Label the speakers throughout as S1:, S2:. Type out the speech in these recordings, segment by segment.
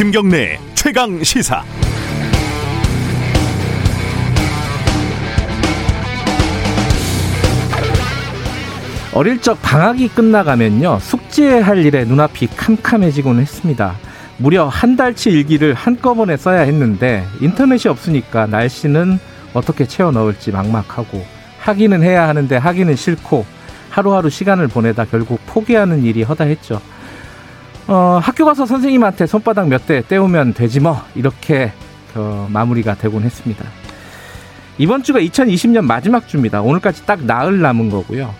S1: 김경래 최강 시사.
S2: 어릴 적 방학이 끝나가면요 숙제할 일에 눈앞이 캄캄해지곤 했습니다. 무려 한 달치 일기를 한꺼번에 써야 했는데 인터넷이 없으니까 날씨는 어떻게 채워 넣을지 막막하고 하기는 해야 하는데 하기는 싫고 하루하루 시간을 보내다 결국 포기하는 일이 허다했죠. 어, 학교 가서 선생님한테 손바닥 몇대 떼우면 되지 뭐 이렇게 어, 마무리가 되곤 했습니다. 이번 주가 2020년 마지막 주입니다. 오늘까지 딱 나흘 남은 거고요.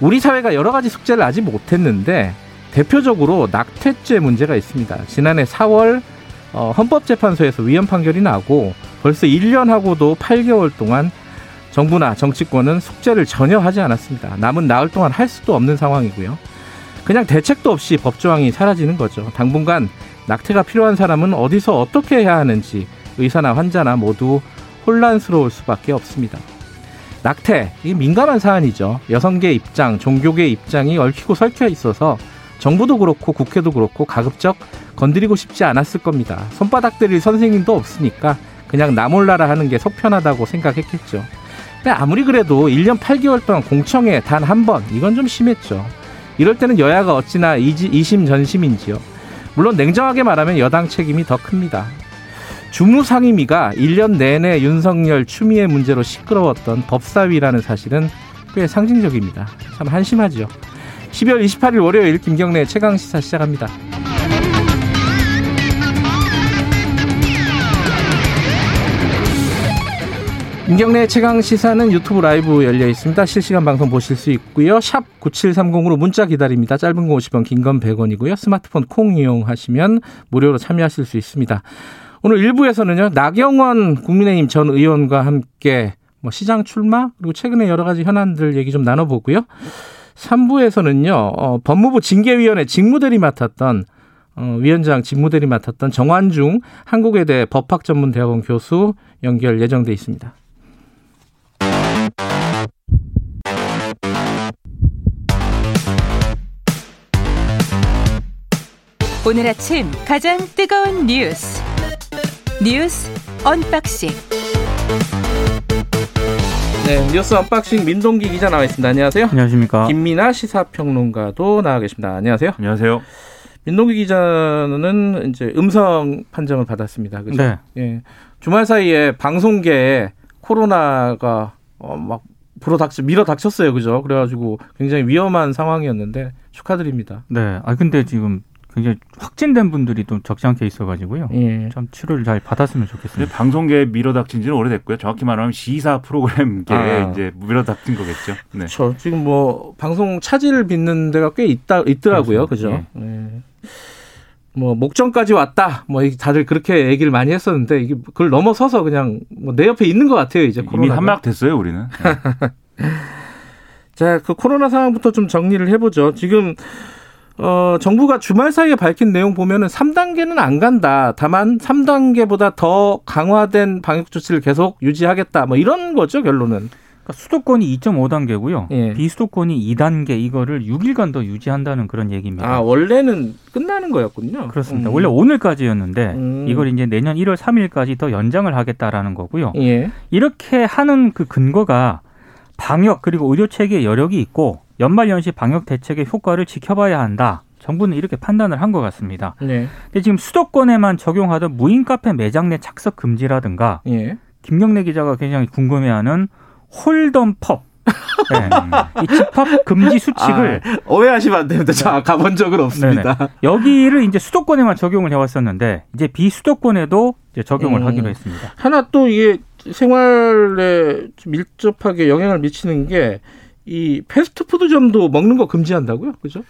S2: 우리 사회가 여러 가지 숙제를 아직 못했는데 대표적으로 낙태죄 문제가 있습니다. 지난해 4월 어, 헌법재판소에서 위헌 판결이 나고 벌써 1년 하고도 8개월 동안 정부나 정치권은 숙제를 전혀 하지 않았습니다. 남은 나흘 동안 할 수도 없는 상황이고요. 그냥 대책도 없이 법조항이 사라지는 거죠. 당분간 낙태가 필요한 사람은 어디서 어떻게 해야 하는지 의사나 환자나 모두 혼란스러울 수밖에 없습니다. 낙태, 이 민감한 사안이죠. 여성계 입장, 종교계 입장이 얽히고 설켜 있어서 정부도 그렇고 국회도 그렇고 가급적 건드리고 싶지 않았을 겁니다. 손바닥 들일 선생님도 없으니까 그냥 나 몰라라 하는 게 속편하다고 생각했겠죠. 아무리 그래도 1년 8개월 동안 공청회 단 한 번, 이건 좀 심했죠. 이럴 때는 여야가 어찌나 이심전심인지요. 물론 냉정하게 말하면 여당 책임이 더 큽니다. 주무상임위가 1년 내내 윤석열 추미애 문제로 시끄러웠던 법사위라는 사실은 꽤 상징적입니다. 참 한심하죠. 12월 28일 월요일 김경래 최강 시사 시작합니다. 김경래 최강 시사는 유튜브 라이브 열려 있습니다. 실시간 방송 보실 수 있고요. 샵 9730으로 문자 기다립니다. 짧은 거 50원, 긴 건 100원이고요. 스마트폰 콩 이용하시면 무료로 참여하실 수 있습니다. 오늘 1부에서는요. 나경원 국민의힘 전 의원과 함께 뭐 시장 출마 그리고 최근에 여러 가지 현안들 얘기 좀 나눠보고요. 3부에서는요. 어, 법무부 징계위원회 직무대리 맡았던 어, 위원장 직무대리 맡았던 정환중 한국외대 법학전문대학원 교수 연결 예정돼 있습니다.
S3: 오늘 아침 가장 뜨거운 뉴스 뉴스 unboxing
S2: 네, 뉴스 unboxing 민동기 기자 나와 있습니다. 안녕하세요.
S4: 안녕하십니까.
S2: 김민하 시사평론가도 나와 계십니다. 안녕하세요.
S4: 안녕하세요.
S2: 민동기 기자는 이제 음성 판정을 받았습니다. 그죠?
S4: 네.
S2: 예. 주말 사이에 방송계에 코로나가 어, 막 불어닥쳐 밀어 닥쳤어요. 그죠? 그래가지고 굉장히 위험한 상황이었는데 축하드립니다.
S4: 네. 아 근데 지금 굉장히 확진된 분들이 또 적지 않게 있어가지고요.
S2: 예.
S4: 참 치료를 잘 받았으면 좋겠습니다.
S5: 방송계에 밀어닥친 지는 오래됐고요. 정확히 말하면 시사 프로그램계에
S2: 아.
S5: 이제 밀어닥친 거겠죠. 네.
S2: 저 지금 뭐 방송 차질을 빚는 데가 꽤 있다 있더라고요. 그죠?
S4: 그렇습니다.
S2: 예. 뭐 목전까지 왔다. 뭐 이- 다들 그렇게 얘기를 많이 했었는데 이게 그걸 넘어서서 그냥 뭐 내 옆에 있는 것 같아요. 이제
S5: 이미
S2: 코로나.
S5: 한막 됐어요, 우리는. 네.
S2: 자, 그 코로나 상황부터 좀 정리를 해보죠. 지금 어, 정부가 주말 사이에 밝힌 내용 보면은 3단계는 안 간다. 다만 3단계보다 더 강화된 방역 조치를 계속 유지하겠다. 뭐 이런 거죠, 결론은.
S4: 그러니까 수도권이 2.5단계고요.
S2: 예.
S4: 비수도권이 2단계 이거를 6일간 더 유지한다는 그런 얘기입니다.
S2: 아, 원래는 끝나는 거였군요.
S4: 그렇습니다.
S2: 음.
S4: 원래 오늘까지였는데
S2: 음.
S4: 이걸 이제 내년 1월 3일까지 더 연장을 하겠다라는 거고요.
S2: 예.
S4: 이렇게 하는 그 근거가 방역 그리고 의료 체계에 여력이 있고 연말 연시 방역 대책의 효과를 지켜봐야 한다. 정부는 이렇게 판단을 한 것 같습니다.
S2: 네.
S4: 근데 지금 수도권에만 적용하던 무인 카페 매장 내 착석 금지라든가
S2: 예.
S4: 김경래 기자가 굉장히 궁금해하는 홀덤 펍. 네. 이 집합 금지 수칙을
S2: 아, 오해하시면 안 됩니다. 저 가본 적은 없습니다.
S4: 네네. 여기를 이제 수도권에만 적용을 해왔었는데 이제 비수도권에도 이제 적용을
S2: 음.
S4: 하기로 했습니다.
S2: 하나 또 이게 생활에 좀 밀접하게 영향을 미치는 게 이 패스트푸드점도 먹는 거 금지한다고요? 그죠?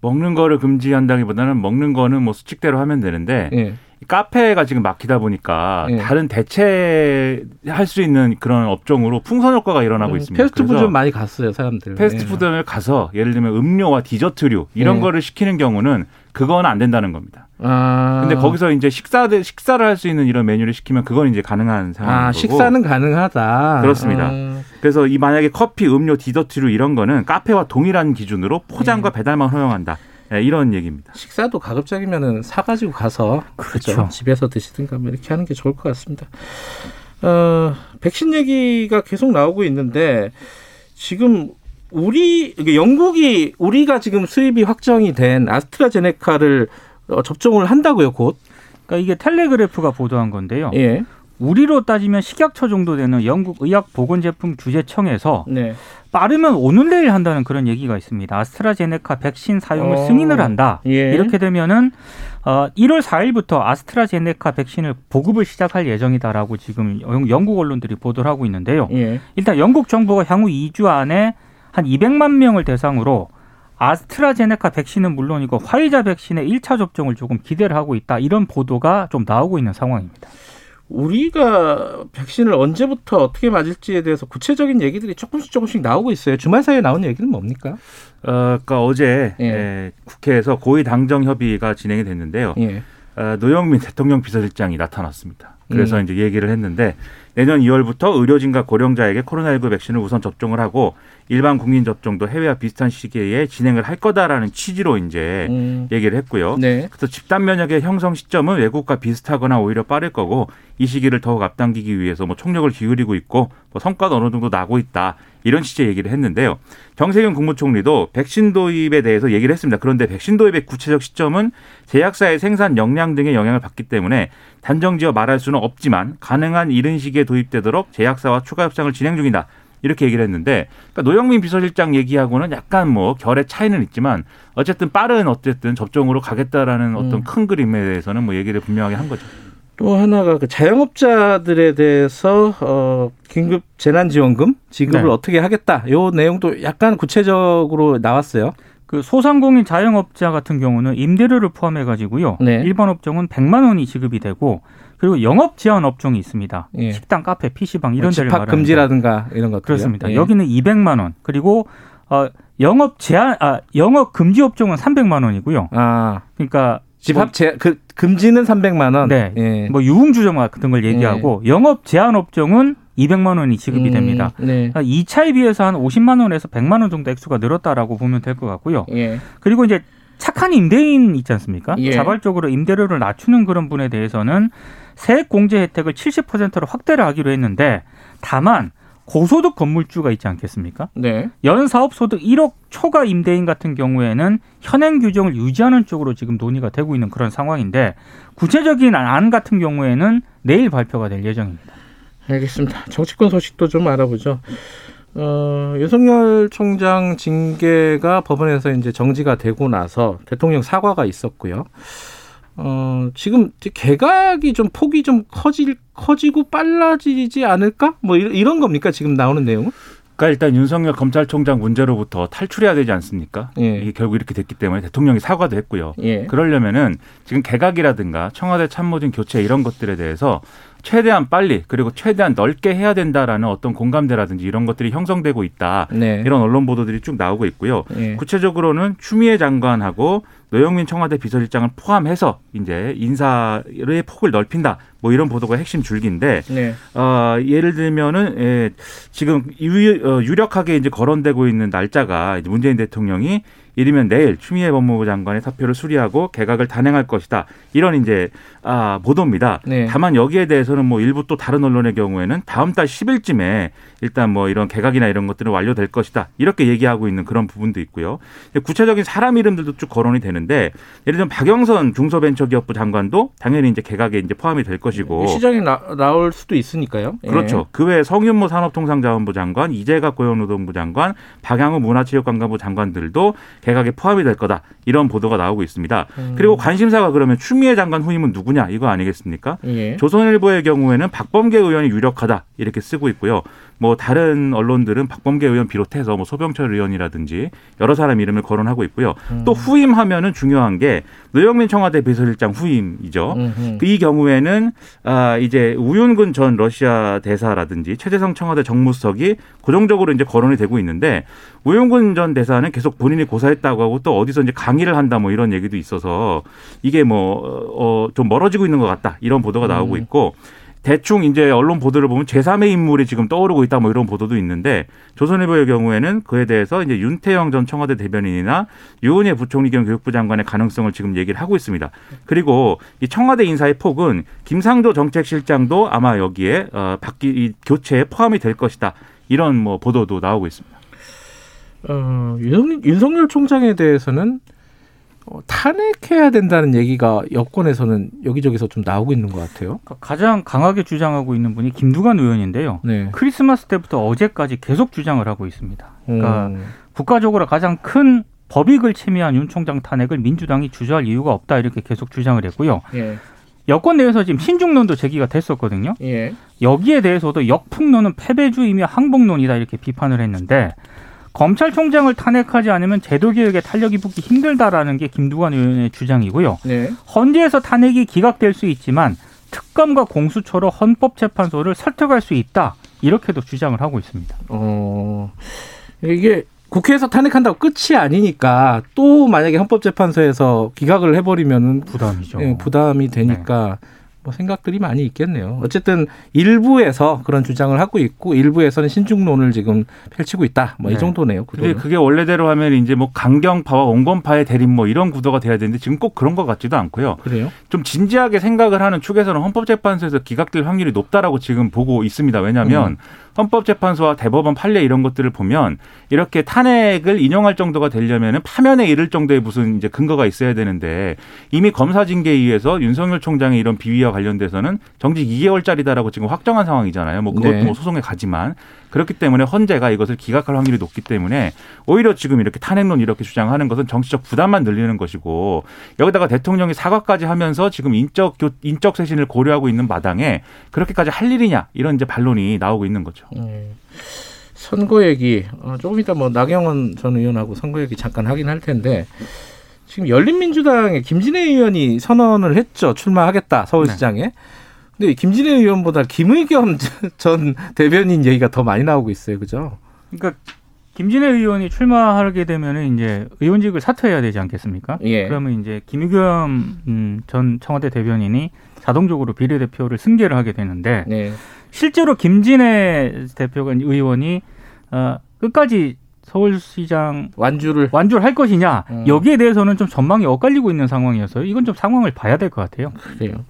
S5: 먹는 거를 금지한다기보다는 먹는 거는 뭐 수칙대로 하면 되는데
S2: 예.
S5: 이 카페가 지금 막히다 보니까
S2: 예.
S5: 다른 대체할 수 있는 그런 업종으로 풍선 효과가 일어나고
S2: 음,
S5: 있습니다.
S2: 패스트푸드
S5: 그래서
S2: 좀 많이 갔어요, 사람들.
S5: 패스트푸드점에 가서 예를 들면 음료와 디저트류 이런
S2: 예.
S5: 거를 시키는 경우는 그건 안 된다는 겁니다.
S2: 예. 아.
S5: 근데 거기서 이제 식사 식사를 할 수 있는 이런 메뉴를 시키면 그건 이제 가능한 상황인
S2: 아. 식사는 가능하다.
S5: 그렇습니다.
S2: 아,
S5: 그래서 이 만약에 커피, 음료, 디저트류 이런 거는 카페와 동일한 기준으로 포장과
S2: 예.
S5: 배달만 허용한다. 예, 이런 얘기입니다.
S2: 식사도 가급적이면은 사가지고 가서
S4: 그렇죠.
S2: 그렇죠. 집에서 드시든가 뭐 이렇게 하는 게 좋을 것 같습니다. 어, 백신 얘기가 계속 나오고 있는데 지금 우리 영국이 우리가 지금 수입이 확정이 된 아스트라제네카를 어, 접종을 한다고요, 곧.
S4: 그러니까 이게 텔레그래프가 보도한 건데요.
S2: 예.
S4: 우리로 따지면 식약처 정도 되는 영국 의약보건제품 규제청에서
S2: 네.
S4: 빠르면 오늘 내일 한다는 그런 얘기가 있습니다. 아스트라제네카 백신 사용을
S2: 어.
S4: 승인을 한다.
S2: 예.
S4: 이렇게 되면은 어 1월 4일부터 아스트라제네카 백신을 보급을 시작할 예정이다라고 지금 영- 영국 언론들이 보도를 하고 있는데요.
S2: 예.
S4: 일단 영국 정부가 향후 2주 안에 한 200만 명을 대상으로 아스트라제네카 백신은 물론이고 화이자 백신의 1차 접종을 조금 기대를 하고 있다. 이런 보도가 좀 나오고 있는 상황입니다.
S2: 우리가 백신을 언제부터 어떻게 맞을지에 대해서 구체적인 얘기들이 조금씩 조금씩 나오고 있어요. 주말 사이에 나온 얘기는 뭡니까?
S5: 어, 그러니까 어제
S2: 예.
S5: 예, 국회에서 고위 당정 협의가 진행이 됐는데요.
S2: 예.
S5: 어, 노영민 대통령 비서실장이 나타났습니다. 그래서
S2: 음.
S5: 이제 얘기를 했는데 내년 2월부터 의료진과 고령자에게 코로나19 백신을 우선 접종을 하고 일반 국민 접종도 해외와 비슷한 시기에 진행을 할 거다라는 취지로 이제
S2: 음.
S5: 얘기를 했고요.
S2: 네.
S5: 그래서 집단 면역의 형성 시점은 외국과 비슷하거나 오히려 빠를 거고 이 시기를 더욱 앞당기기 위해서 뭐 총력을 기울이고 있고 뭐 성과도 어느 정도 나고 있다 이런 취지의 얘기를 했는데요. 정세균 국무총리도 백신 도입에 대해서 얘기를 했습니다. 그런데 백신 도입의 구체적 시점은 제약사의 생산 역량 등의 영향을 받기 때문에 단정지어 말할 수는 없지만 가능한 이른 시기에 도입되도록 제약사와 추가 협상을 진행 중이다. 이렇게 얘기를 했는데 그러니까 노영민 비서실장 얘기하고는 약간 뭐 결의 차이는 있지만 어쨌든 빠른 어쨌든 접종으로 가겠다라는 어떤
S2: 음.
S5: 큰 그림에 대해서는 뭐 얘기를 분명하게 한 거죠.
S2: 또 하나가 그 자영업자들에 대해서 어 긴급 재난지원금 지급을
S4: 네.
S2: 어떻게 하겠다. 요 내용도 약간 구체적으로 나왔어요.
S4: 그 소상공인 자영업자 같은 경우는 임대료를 포함해 가지고요.
S2: 네.
S4: 일반 업종은 100만 원이 지급이 되고 그리고 영업 제한 업종이 있습니다.
S2: 예.
S4: 식당, 카페, PC방 이런 데를
S2: 집합
S4: 말하는
S2: 금지라든가 이런 것들
S4: 그렇습니다. 여기는 200만 원. 그리고 어 영업 제한 아 영업 금지 업종은 300만 원이고요.
S2: 아
S4: 그러니까
S2: 집합 제, 그 금지는 300만 원.
S4: 네.
S2: 예.
S4: 뭐 유흥주점 같은 걸 얘기하고 영업 제한 업종은 200만 원이 지급이
S2: 음,
S4: 됩니다.
S2: 네.
S4: 그러니까 2차에 비해서 한 50만 원에서 100만 원 정도 액수가 늘었다라고 보면 될 것 같고요.
S2: 예.
S4: 그리고 이제 착한 임대인 있지 않습니까?
S2: 예.
S4: 자발적으로 임대료를 낮추는 그런 분에 대해서는 세액 공제 혜택을 70%로 확대를 하기로 했는데 다만 고소득 건물주가 있지 않겠습니까?
S2: 네.
S4: 연 사업 소득 1억 초과 임대인 같은 경우에는 현행 규정을 유지하는 쪽으로 지금 논의가 되고 있는 그런 상황인데 구체적인 안 같은 경우에는 내일 발표가 될 예정입니다.
S2: 알겠습니다. 정치권 소식도 좀 알아보죠. 어, 윤석열 총장 징계가 법원에서 이제 정지가 되고 나서 대통령 사과가 있었고요. 어, 지금 개각이 좀 폭이 좀 커질 커지고 빨라지지 않을까? 뭐 이런, 겁니까? 지금 나오는 내용은?
S5: 그러니까 일단 윤석열 검찰총장 문제로부터 탈출해야 되지 않습니까?
S2: 예.
S5: 이게 결국 이렇게 됐기 때문에 대통령이 사과도 했고요.
S2: 예.
S5: 그러려면은 지금 개각이라든가 청와대 참모진 교체 이런 것들에 대해서 최대한 빨리 그리고 최대한 넓게 해야 된다라는 어떤 공감대라든지 이런 것들이 형성되고 있다.
S2: 네.
S5: 이런 언론 보도들이 쭉 나오고 있고요.
S2: 예.
S5: 구체적으로는 추미애 장관하고 노영민 청와대 비서실장을 포함해서 이제 인사의 폭을 넓힌다. 뭐 이런 보도가 핵심 줄기인데
S2: 네.
S5: 어, 예를 들면은 예, 지금 유, 어, 유력하게 이제 거론되고 있는 날짜가 문재인 대통령이 이르면 내일 추미애 법무부 장관의 사표를 수리하고 개각을 단행할 것이다. 이런 이제 아, 보도입니다.
S2: 네.
S5: 다만 여기에 대해서는 뭐 일부 또 다른 언론의 경우에는 다음 달 10일쯤에 일단 뭐 이런 개각이나 이런 것들은 완료될 것이다. 이렇게 얘기하고 있는 그런 부분도 있고요. 구체적인 사람 이름들도 쭉 거론이 되는데 예를 들면 박영선 중소벤처기업부 장관도 당연히 이제 개각에 이제 포함이 될 것이 고
S2: 시장에 나, 나올 수도 있으니까요. 예.
S5: 그렇죠. 그 외에 성윤모 산업통상자원부 장관, 이재갑 고용노동부 장관, 박양호 문화체육관광부 장관들도 개각에 포함이 될 거다. 이런 보도가 나오고 있습니다.
S2: 음.
S5: 그리고 관심사가 그러면 추미애 장관 후임은 누구냐 이거 아니겠습니까?
S2: 예.
S5: 조선일보의 경우에는 박범계 의원이 유력하다 이렇게 쓰고 있고요. 뭐 다른 언론들은 박범계 의원 비롯해서 뭐 소병철 의원이라든지 여러 사람 이름을 거론하고 있고요.
S2: 음.
S5: 또 후임하면은 중요한 게 노영민 청와대 비서실장 후임이죠.
S2: 음흠.
S5: 그이 경우에는 아 이제 우윤근 전 러시아 대사라든지 최재성 청와대 정무수석이 고정적으로 이제 거론이 되고 있는데 우윤근 전 대사는 계속 본인이 고사했다고 하고 또 어디서 이제 강의를 한다 뭐 이런 얘기도 있어서 이게 뭐 어 좀 멀어지고 있는 것 같다 이런 보도가 나오고
S2: 음.
S5: 있고 대충 이제 언론 보도를 보면 제3의 인물이 지금 떠오르고 있다 뭐 이런 보도도 있는데 조선일보의 경우에는 그에 대해서 이제 윤태영 전 청와대 대변인이나 유은혜 부총리 겸 교육부 장관의 가능성을 지금 얘기를 하고 있습니다. 그리고 이 청와대 인사의 폭은 김상조 정책실장도 아마 여기에 어 바뀌 이 교체에 포함이 될 것이다. 이런 뭐 보도도 나오고 있습니다.
S2: 어, 윤석열, 윤석열 총장에 대해서는 어, 탄핵해야 된다는 얘기가 여권에서는 여기저기서 좀 나오고 있는 것 같아요.
S4: 그러니까 가장 강하게 주장하고 있는 분이 김두관 의원인데요.
S2: 네.
S4: 크리스마스 때부터 어제까지 계속 주장을 하고 있습니다. 그러니까
S2: 음,
S4: 국가적으로 가장 큰 법익을 침해한 윤 총장 탄핵을 민주당이 주저할 이유가 없다 이렇게 계속 주장을 했고요.
S2: 예,
S4: 여권 내에서 지금 신중론도 제기가 됐었거든요.
S2: 예.
S4: 여기에 대해서도 역풍론은 패배주의며 항복론이다 이렇게 비판을 했는데 검찰총장을 탄핵하지 않으면 제도 개혁에 탄력이 붙기 힘들다라는 게 김두관 의원의 주장이고요.
S2: 네.
S4: 헌재에서 탄핵이 기각될 수 있지만 특검과 공수처로 헌법재판소를 설득할 수 있다 이렇게도 주장을 하고 있습니다.
S2: 어, 이게 국회에서 탄핵한다고 끝이 아니니까 또 만약에 헌법재판소에서 기각을 해버리면은
S4: 부담이죠.
S2: 예, 부담이 되니까 뭐 생각들이 많이 있겠네요. 어쨌든 일부에서 그런 주장을 하고 있고 일부에서는 신중론을 지금 펼치고 있다. 뭐이
S4: 네.
S2: 정도네요. 구도는.
S5: 그게 원래대로 하면 이제 뭐 강경파와 온건파의 대립 뭐 이런 구도가 돼야 되는데 지금 꼭 그런 것 같지도 않고요.
S2: 그래요?
S5: 좀 진지하게 생각을 하는 축에서는 헌법재판소에서 기각될 확률이 높다라고 지금 보고 있습니다. 왜냐하면
S2: 음.
S5: 헌법재판소와 대법원 판례 이런 것들을 보면 이렇게 탄핵을 인용할 정도가 되려면 파면에 이를 정도의 무슨 이제 근거가 있어야 되는데 이미 검사 징계에 의해서 윤석열 총장의 이런 비위와 관련돼서는 정직 2개월짜리다라고 지금 확정한 상황이잖아요. 뭐 그것도
S2: 네.
S5: 뭐 소송에 가지만 그렇기 때문에 헌재가 이것을 기각할 확률이 높기 때문에 오히려 지금 이렇게 탄핵론 이렇게 주장하는 것은 정치적 부담만 늘리는 것이고 여기다가 대통령이 사과까지 하면서 지금 인적 교- 인적 쇄신을 고려하고 있는 마당에 그렇게까지 할 일이냐 이런 이제 반론이 나오고 있는 거죠.
S2: 예. 선거 얘기 어, 조금 이따 뭐 나경원 전 의원하고 선거 얘기 잠깐 하긴 할 텐데 지금 열린민주당의 김진애 의원이 선언을 했죠 출마하겠다 서울시장에. 근데 이 김진애 의원보다 김의겸 전 대변인 얘기가 더 많이 나오고 있어요, 그죠?
S4: 그러니까 김진애 의원이 출마하게 되면은 이제 의원직을 사퇴해야 되지 않겠습니까?
S2: 예.
S4: 그러면 이제 김의겸 음, 전 청와대 대변인이 자동적으로 비례대표를 승계를 하게 되는데
S2: 네.
S4: 실제로 김진애 대표가 의원이 어, 끝까지 서울시장
S2: 완주를
S4: 완주를 할 것이냐
S2: 음.
S4: 여기에 대해서는 좀 전망이 엇갈리고 있는 상황이어서요. 이건 좀 상황을 봐야 될 것 같아요.
S2: 그래요.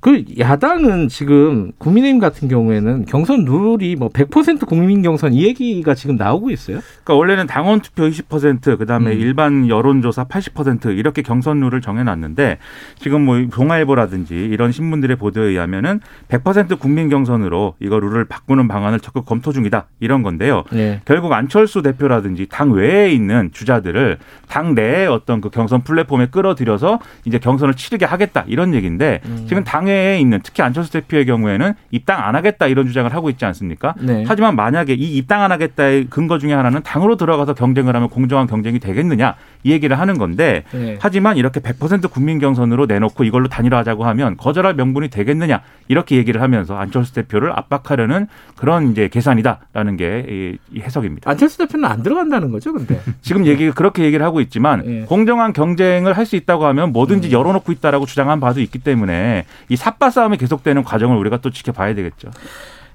S2: 그 야당은 지금 국민의힘 같은 경우에는 경선 룰이 뭐 100% 국민 경선 이 얘기가 지금 나오고 있어요.
S5: 그러니까 원래는 당원 투표 20% 그다음에
S2: 음.
S5: 일반 여론조사 80% 이렇게 경선률을 정해놨는데 지금 뭐 동아일보라든지 이런 신문들의 보도에 의하면은 100% 국민 경선으로 이거 룰을 바꾸는 방안을 적극 검토 중이다 이런 건데요.
S2: 네.
S5: 결국 안철수 대표라든지 당 외에 있는 주자들을 당 내의 어떤 그 경선 플랫폼에 끌어들여서 이제 경선을 치르게 하겠다 이런 얘기인데
S2: 음.
S5: 지금 당 외에 있는 특히 안철수 대표의 경우에는 입당 안 하겠다 이런 주장을 하고 있지 않습니까?
S2: 네.
S5: 하지만 만약에 이 입당 안 하겠다의 근거 중에 하나는 당으로 들어가서 경쟁을 하면 공정한 경쟁이 되겠느냐 이 얘기를 하는 건데
S2: 네.
S5: 하지만 이렇게 100% 국민 경선으로 내놓고 이걸로 단일화하자고 하면 거절할 명분이 되겠느냐 이렇게 얘기를 하면서 안철수 대표를 압박하려는 그런 이제 계산이다라는 게 이 해석입니다.
S2: 안철수 대표는 안 들어간다는 거죠, 근데.
S5: 지금 얘기 그렇게 얘기를 하고 있지만
S2: 예.
S5: 공정한 경쟁을 할 수 있다고 하면 뭐든지 열어놓고 있다라고 주장한 바도 있기 때문에 이 샅바 싸움이 계속되는 과정을 우리가 또 지켜봐야 되겠죠.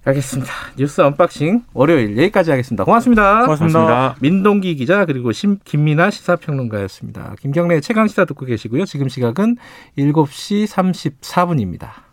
S2: 알겠습니다. 뉴스 unboxing 월요일 여기까지 하겠습니다. 고맙습니다.
S4: 고맙습니다.
S5: 고맙습니다.
S2: 민동기 기자 그리고 심, 김민아 시사평론가였습니다. 김경래 최강 시사 듣고 계시고요. 지금 시각은 7시 34분입니다.